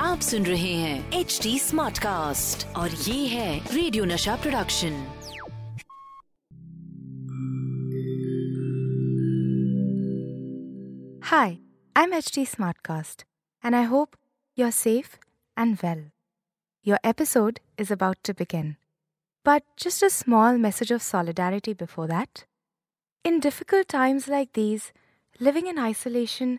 आप सुन रहे हैं एच डी स्मार्ट कास्ट और ये है radio Nasha production Hi, I'm HT Smartcast, and I hope you're safe and well. Your episode is about to begin. But just a small message of solidarity before that. In difficult times like these, living in isolation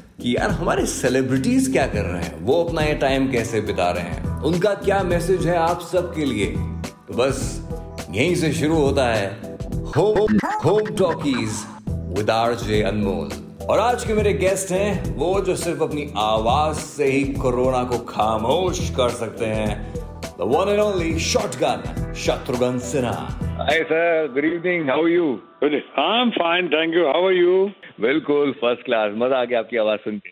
कि यार हमारे celebrities क्या कर रहे हैं वो अपना ये टाइम कैसे बिता रहे हैं उनका क्या मैसेज है आप सबके लिए तो बस यहीं से शुरू होता है home home talkies with R J Anmol और आज के मेरे गेस्ट हैं वो जो सिर्फ़ अपनी आवाज़ से ही कोरोना को खामोश कर सकते हैं The one and only shotgun, Shatrughan Sinha. Hi sir, good evening. How are you? Good. I'm fine, thank you. How are you? बिल्कुल फ़र्स्ट क्लास मज़ा आ गया आपकी आवाज़ सुन के।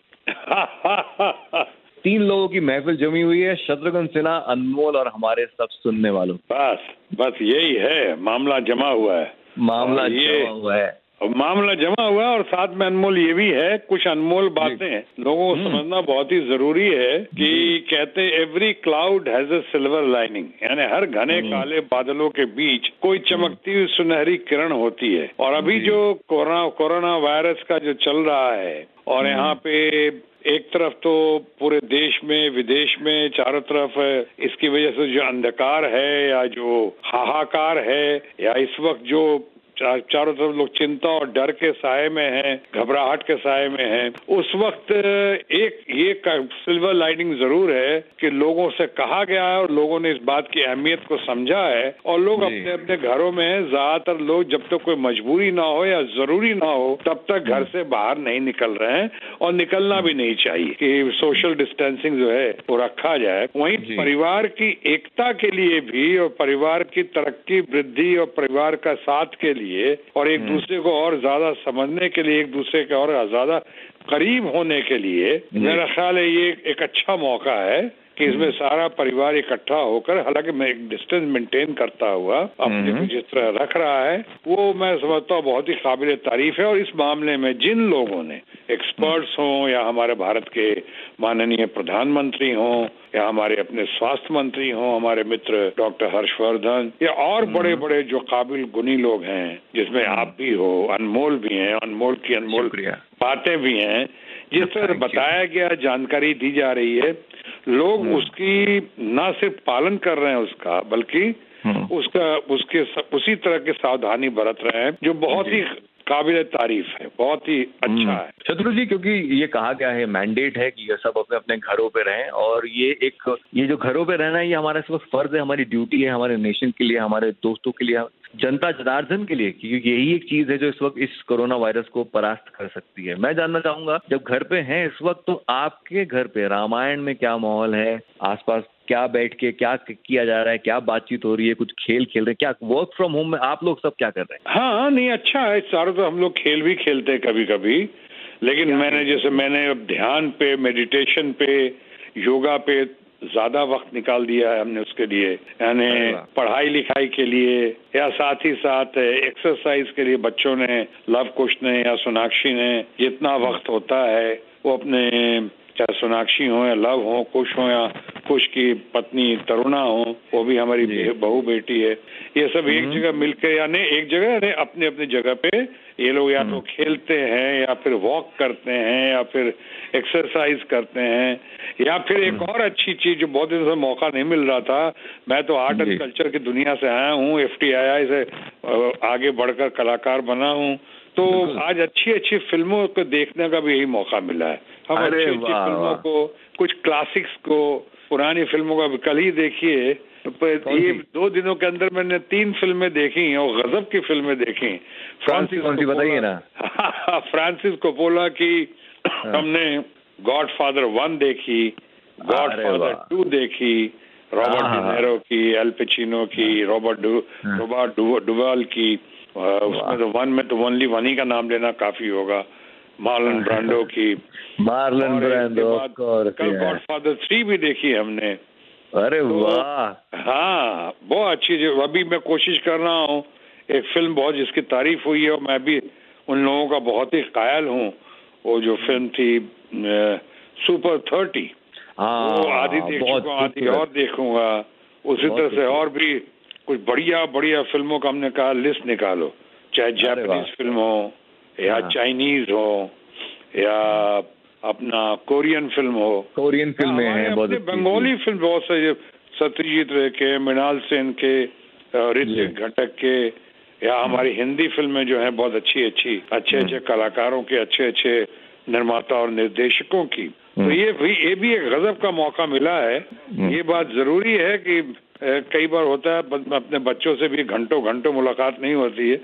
तीन लोगों की महफिल जमी हुई है शत्रुघ्न सिन्हा अनमोल और हमारे सब सुनने वालों। बस बस यही है। मामला जमा हुआ है। मामला ये- जमा हुआ है। और मामला जमा हुआ है और साथ में अनमोल ये भी है कुछ अनमोल बातें लोगों को समझना बहुत ही ज़रूरी है कि कहते every cloud has a silver lining यानी हर घने काले बादलों के बीच कोई चमकती हुई सुनहरी किरण होती है। और अभी जो। कोरोना कोरोना वायरस का जो चल रहा है और यहाँ पे एक तरफ़ तो पूरे देश में विदेश में चारों तरफ़ इसकी वजह से जो अंधकार है या जो हाहाकार है या इस वक्त जो चा- चारों तरफ़ लोग चिंता और डर के साय में हैं घबराहट के साय में हैं। उस वक्त एक ये सिल्वर लाइनिंग ज़रूर है कि लोगों से कहा गया है और लोगों ने इस बात की अहमियत को समझा है और लोग अपने अपने घरों में ज़्यादातर लोग जब तक तो कोई मजबूरी ना हो या ज़रूरी ना हो तब तक घर से बाहर नहीं निकल रहे हैं और निकलना भी नहीं चाहिए कि सोशल डिस्टेंसिंग जो है वो रखा जाए। वहीं परिवार की एकता के लिए भी और परिवार की तरक्की वृद्धि और परिवार का साथ के लिए और एक दूसरे को और ज़्यादा समझने के लिए एक दूसरे के और ज़्यादा करीब होने के लिए मेरा ख्याल है ये एक अच्छा मौका है कि इसमें सारा परिवार इकट्ठा होकर हालाँकि मैं एक डिस्टेंस मेंटेन करता हुआ अपने को जिस तरह रख रहा है वो मैं समझता हूँ बहुत ही काबिल तारीफ़ है। और इस मामले में जिन लोगों ने एक्सपर्ट्स हों या हमारे भारत के माननीय प्रधानमंत्री हों या हमारे अपने स्वास्थ्य मंत्री हों हमारे मित्र डॉक्टर हर्षवर्धन या और बड़े बड़े जो काबिल गुनी लोग हैं जिसमें आप भी हो अनमोल भी हैं अनमोल की अनमोल। बातें भी हैं जिस तरह बताया गया जानकारी दी जा रही है लोग उसकी ना सिर्फ़ पालन कर रहे हैं उसका बल्कि हम्म। उसका उसके उसी तरह की सावधानी बरत रहे हैं जो बहुत ही काबिल तारीफ़ है बहुत ही अच्छा है। शत्रु जी क्योंकि ये कहा गया है मैंडेट है कि ये सब अपने अपने घरों पे रहें और ये एक, ये जो घरों पे रहना है, ये हमारा इस वक्त फ़र्ज़ है, हमारी ड्यूटी है, हमारे नेशन के लिए, हमारे दोस्तों के लिए, जनता, जनार्दन के लिए, क्योंकि यही एक चीज़ है जो इस वक्त, इस कोरोना वायरस को परास्त कर सकती है। मैं जानना चाहूँगा, जब घर पे हैं इस वक्त तो आपके घर पे रामायण में क्या माहौल है? आसपास क्या बैठ के, क्या किया जा रहा है? क्या बातचीत हो रही है? कुछ खेल खेल रहे हैं? क्या वर्क फ्रॉम होम में आप लोग सब क्या कर रहे हैं? हाँ नहीं अच्छा है चारों तो हम लोग खेल भी खेलते हैं कभी कभी लेकिन मैंने जैसे मैंने अब ध्यान पे मेडिटेशन पे योगा पे ज़्यादा वक्त निकाल दिया है हमने उसके लिए। यानी पढ़ाई लिखाई के लिए या साथ ही साथ एक्सरसाइज के लिए बच्चों ने लव कुश ने या सोनाक्षी ने जितना वक्त होता है वो अपने चाहे सोनाक्षी हो या लव हो कुश हो या कुश की पत्नी तरुणा हो वो भी हमारी बहू बेटी है। ये सब एक जगह मिलकर यानी एक जगह यानी अपने अपने जगह पे ये लोग या तो खेलते हैं या फिर वॉक करते हैं या फिर एक्सरसाइज करते हैं या फिर एक और अच्छी चीज़ जो बहुत दिन से मौका नहीं मिल रहा था मैं तो आर्ट एंड कल्चर की दुनिया से आया हूँ एफ़ से आगे बढ़कर कलाकार बना हूँ। तो आज अच्छी अच्छी फ़िल्मों को देखने का भी यही मौका मिला है। हमारे अच्छी अच्छी फ़िल्मों को कुछ क्लासिक्स को पुरानी फ़िल्मों का कल ही देखिए। ये दो दिनों के अंदर मैंने तीन फ़िल्में देखी और गजब की फ़िल्में देखी कौन सी कौन सी बताइए ना। ना फ्रांसिस कोपोला की हमने गॉड फादर वन देखी गॉड फादर टू देखी रॉबर्ट हाँ, हाँ। डिनेरो की एल पिचिनो की रॉबर्ट हाँ। रॉबर्ट डु- डुवाल की उसमें तो वन में तो ओनली वन ही का नाम लेना काफ़ी होगा। मार्लन ब्रांडो की। मार्लन ब्रांडो कल गॉड फादर थ्री भी देखी हमने। अरे तो- वाह। हाँ बहुत अच्छी जो अभी मैं कोशिश कर रहा हूँ एक फ़िल्म बहुत जिसकी तारीफ़ हुई है और मैं भी उन लोगों का बहुत ही कायल हूँ। वो जो फ़िल्म थी सुपर थर्टी वो आधी देख चुका आधी और देखूँगा। उसी तरह से और भी कुछ बढ़िया बढ़िया फ़िल्मों का हमने कहा लिस्ट निकालो। चाहे जापानीज फ़िल्म हो या हाँ। चाइनीज़ हो या अपना कोरियन फ़िल्म हो। कोरियन फ़िल्में हमारे हैं बहुत बंगाली फ़िल्म बहुत से ये सत्यजीत रे के मृणाल सेन के ऋतिक घटक के या हमारी हिंदी फ़िल्में जो हैं बहुत अच्छी अच्छी अच्छे अच्छे कलाकारों के अच्छे अच्छे निर्माता और निर्देशकों की। तो। ये भी ये भी एक गजब का मौका मिला है। ये बात ज़रूरी है कि कई बार होता है अपने बच्चों से भी घंटों घंटों मुलाकात नहीं होती है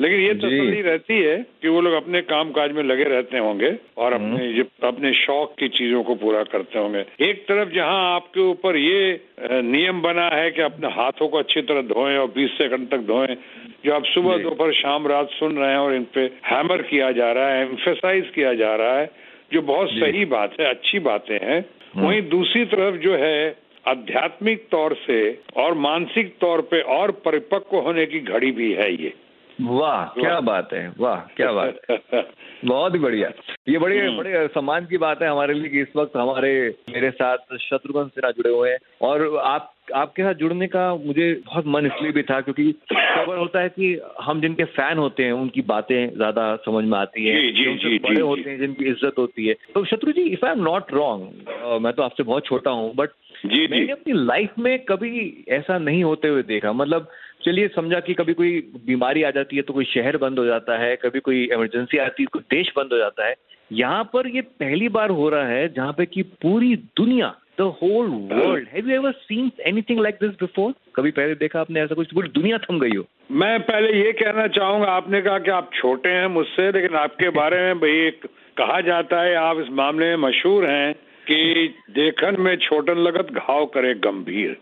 लेकिन ये जी। तसल्ली रहती है कि वो लोग अपने काम काज में लगे रहते होंगे और हम्म। अपने ये अपने शौक की चीज़ों को पूरा करते होंगे एक तरफ़ जहाँ आपके ऊपर ये नियम बना है कि अपने हाथों को अच्छी तरह धोएँ और 20 सेकंड तक धोएँ जो आप सुबह दोपहर शाम रात सुन रहे हैं और इन पे हैमर किया जा रहा है एम्फेसाइज किया जा रहा है जो बहुत सही बात है अच्छी बातें हैं हम्म। वहीं दूसरी तरफ़ जो है आध्यात्मिक तौर से और मानसिक तौर पे और परिपक्व होने की घड़ी भी है ये। वाह क्या बात है वाह क्या बात है। बहुत ही बढ़िया। ये बड़े हम्म। बड़े सम्मान की बात है हमारे लिए कि इस वक्त हमारे मेरे साथ शत्रुघ्न सिन्हा जुड़े हुए हैं। और आप आपके साथ जुड़ने का मुझे बहुत मन इसलिए भी था क्योंकि खबर होता है कि हम जिनके फ़ैन होते हैं उनकी बातें ज़्यादा समझ में आती है। जी, जी, जी, बड़े जी, होते हैं जिनकी इज़्ज़त होती है। तो Shatru ji if I am not wrong मैं तो आपसे बहुत छोटा हूँ बट जी जी। मैंने अपनी लाइफ में कभी ऐसा नहीं होते हुए देखा। मतलब चलिए समझा कि कभी कोई बीमारी आ जाती है तो कोई शहर बंद हो जाता है कभी कोई इमरजेंसी आती है कोई देश बंद हो जाता है। यहाँ पर ये पहली बार हो रहा है जहाँ पे कि पूरी दुनिया the whole world have you ever seen anything like this before कभी पहले देखा आपने ऐसा कुछ? पूरी दुनिया थम गई हो। मैं पहले ये कहना चाहूँगा आपने कहा कि आप छोटे हैं मुझसे लेकिन आपके बारे में भाई एक कहा जाता है आप इस मामले में मशहूर हैं कि देखन में छोटन लगत घाव करे गंभीर।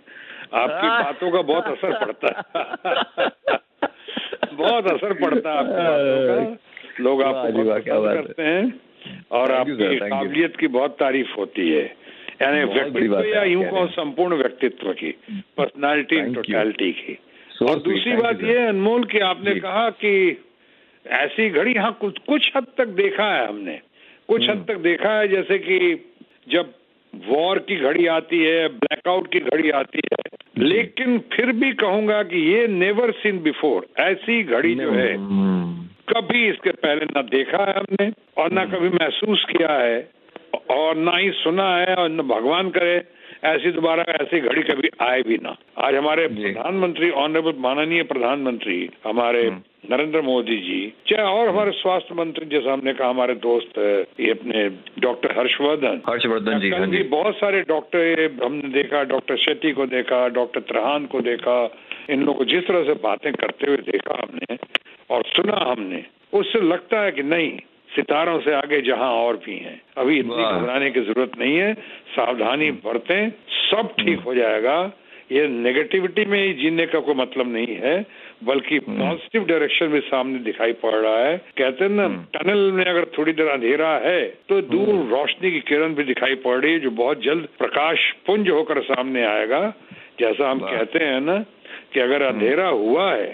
आपकी हाँ। बातों का बहुत असर पड़ता है। बहुत असर पड़ता है आपकी बातों का। लोग आपको करते हैं और आपकी काबिलियत की बहुत तारीफ़ होती है। यानी व्यक्तित्व या यूँ कह संपूर्ण व्यक्तित्व की पर्सनालिटी. टोटलिटी की। और दूसरी बात ये अनमोल कि आपने कहा कि ऐसी घड़ी हाँ कुछ कुछ हद तक देखा है हमने। कुछ हम्म। हद तक देखा है जैसे कि जब वॉर की घड़ी आती है ब्लैकआउट की घड़ी आती है लेकिन फिर भी कहूँगा कि ये नेवर सीन बिफोर ऐसी घड़ी जो है हम्म, कभी इसके पहले ना देखा है हमने और ना कभी महसूस किया है और ना ही सुना है और न भगवान करे ऐसी दोबारा ऐसी घड़ी कभी आए भी ना। आज हमारे प्रधानमंत्री ऑनरेबल माननीय प्रधानमंत्री हमारे नरेंद्र मोदी जी चाहे और हमारे स्वास्थ्य मंत्री जैसा हमने कहा हमारे दोस्त ये अपने डॉक्टर हर्षवर्धन। हर्षवर्धन जी हाँ भी जी बहुत सारे डॉक्टर हमने देखा डॉक्टर शेट्टी को देखा डॉक्टर त्रहान को देखा इन लोगों को जिस तरह से बातें करते हुए देखा हमने और सुना हमने उससे लगता है कि नहीं सितारों से आगे जहाँ और भी हैं। अभी इतनी। घबराने की ज़रूरत नहीं है। सावधानी बरतें सब ठीक हो जाएगा। ये नेगेटिविटी में ही जीने का कोई मतलब नहीं है बल्कि पॉजिटिव डायरेक्शन में सामने दिखाई पड़ रहा है। कहते हैं ना टनल में अगर थोड़ी देर अंधेरा है तो दूर रोशनी की किरण भी दिखाई पड़ रही है जो बहुत जल्द प्रकाश पुंज होकर सामने आएगा। जैसा हम कहते हैं ना कि अगर अंधेरा हुआ है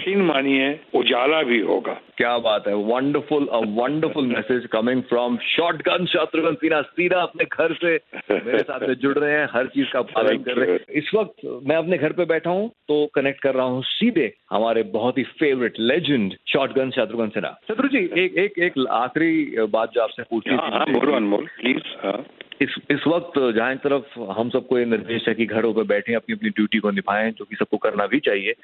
यकीन मानिए उजाला भी होगा। क्या बात है wonderful a wonderful message coming from shotgun Shatrughan Sinha. सीधा अपने घर से मेरे साथ में जुड़ रहे हैं हर चीज़ का पालन कर रहे हैं। इस वक्त मैं अपने घर पे बैठा हूँ तो कनेक्ट कर रहा हूँ सीधे हमारे बहुत ही favourite legend shotgun Shatrughan Sinha. Shatru ji एक एक एक आखिरी बात जो आपसे पूछी हाँ हाँ अनमोल प्लीज़ हाँ। इस इस वक्त जहाँ एक तरफ़ हम सबको ये निर्देश है कि घरों पर बैठे अपनी अपनी ड्यूटी को निभाएँ जो कि सबको करना भी चाहिए।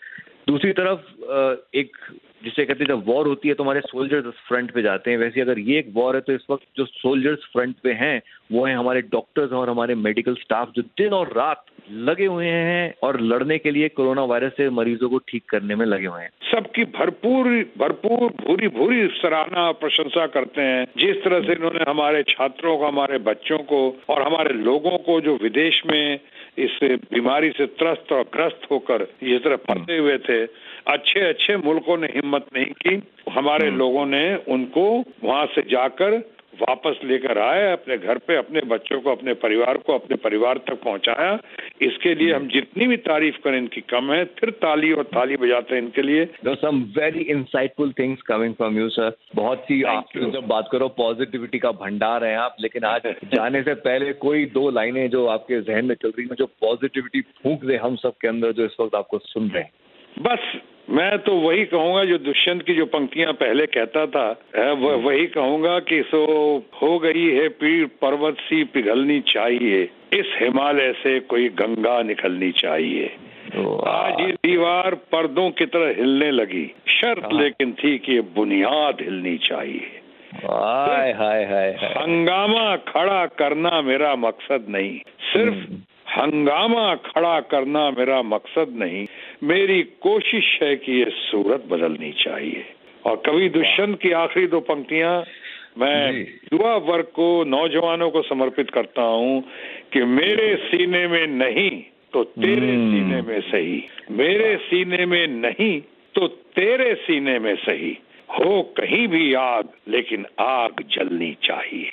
दूसरी तरफ़ एक जिसे कहते हैं जब वॉर होती है तो हमारे सोल्जर्स फ्रंट पे जाते हैं। वैसे अगर ये एक वॉर है तो इस वक्त जो सोल्जर्स फ्रंट पे हैं, वो हैं हमारे डॉक्टर्स और हमारे मेडिकल स्टाफ जो दिन और रात लगे हुए हैं और लड़ने के लिए कोरोना वायरस से मरीजों को ठीक करने में लगे हुए हैं। सबकी भरपूर भरपूर भूरी भूरी सराहना प्रशंसा करते हैं। जिस तरह से इन्होंने हमारे छात्रों को, हमारे बच्चों को और हमारे लोगों को जो विदेश में इस बीमारी से त्रस्त और ग्रस्त होकर इस तरह फंसे हुए थे। अच्छे अच्छे मुल्कों ने हिम्मत नहीं की। हमारे लोगों ने उनको वहाँ से जाकर वापस लेकर आए अपने घर पे अपने बच्चों को अपने परिवार को अपने परिवार तक पहुँचाया। इसके लिए हम जितनी भी तारीफ़ करें इनकी कम है। फिर ताली और ताली बजाते हैं इनके लिए। Some very insightful things coming from you, sir. बहुत सी आप जब बात करो पॉजिटिविटी का भंडार है आप लेकिन आज जाने से पहले कोई दो लाइनें जो आपके जहन में चल रही हैं जो पॉजिटिविटी फूंक दे हम सब के अंदर जो इस वक्त आपको सुन रहे हैं। बस मैं तो वही कहूँगा जो दुष्यंत की जो पंक्तियाँ पहले कहता था है, वही कहूँगा कि सो हो गई है पीर पर्वत सी पिघलनी चाहिए इस हिमालय से कोई गंगा निकलनी चाहिए। आज ये दीवार पर्दों की तरह हिलने लगी शर्त लेकिन थी कि बुनियाद हिलनी चाहिए। हाय हाय हाय हाय। हंगामा खड़ा करना मेरा मकसद नहीं सिर्फ़ हंगामा खड़ा करना मेरा मकसद नहीं। मेरी कोशिश है कि ये सूरत बदलनी चाहिए। और कवि दुष्यंत की आखिरी दो पंक्तियाँ मैं युवा वर्ग को नौजवानों को समर्पित करता हूँ कि मेरे सीने में नहीं तो तेरे हम्म। सीने में सही। मेरे सीने में नहीं तो तेरे सीने में सही। हो कहीं भी आग लेकिन आग जलनी चाहिए।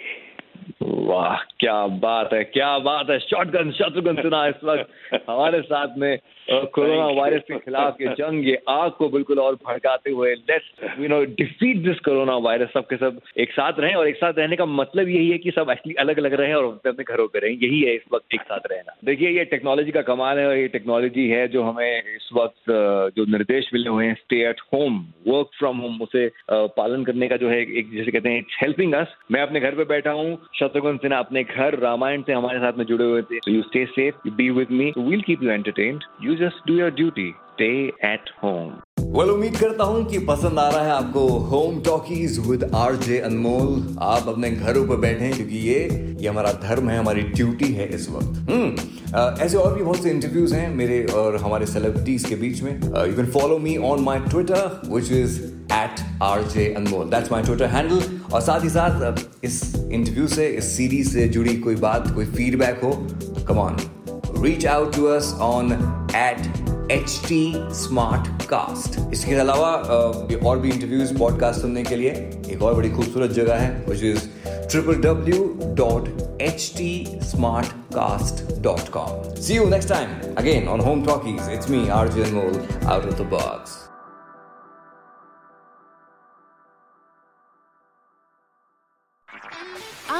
वाह क्या बात है क्या बात है शॉटगन शत्रुघ्न सिन्हा इस वक्त। हमारे साथ में कोरोना वायरस के खिलाफ ये जंग ये आग को बिल्कुल और भड़काते हुए let's you know defeat this corona virus सब के सब एक साथ रहें और एक साथ रहने का मतलब यही है कि सब एक्चुअली अलग अलग रहे और अपने अपने घरों पे रहें यही है इस वक्त एक साथ रहना। देखिए ये टेक्नोलॉजी का कमाल है और ये टेक्नोलॉजी है जो हमें इस वक्त जो निर्देश मिले हुए हैं stay at home work from home उसे पालन करने का जो है एक जैसे कहते हैं इट्स हेल्पिंग अस मैं अपने घर पे बैठा हूँ शत्रुघ्न सिन्हा अपने घर रामायण से हमारे साथ में जुड़े हुए थे you stay safe be with me we'll keep you entertained you just do your duty stay at home well उम्मीद करता हूँ कि पसंद आ रहा है आपको home talkies with RJ Anmol आप अपने घरों पर बैठे क्योंकि ये ये हमारा धर्म है, हमारी ड्यूटी है इस वक्त। हम्म ऐसे और भी बहुत से इंटरव्यूज़ हैं मेरे और हमारे सेलिब्रिटीज के बीच में। You can follow me on my Twitter which is at R J Anmol that's my Twitter handle और साथ ही साथ इस इंटरव्यू से, इस सीरीज़ से जुड़ी कोई बात, कोई फीडबैक हो come on reach out to us on at HT Smartcast. इसके अलावा और भी इंटरव्यूज़ पॉडकास्ट सुनने के लिए, एक और बड़ी खूबसूरत जगह है which is triple W dot H T Smartcast dot com see you next time again on home talkies it's me R J Anmol out of the box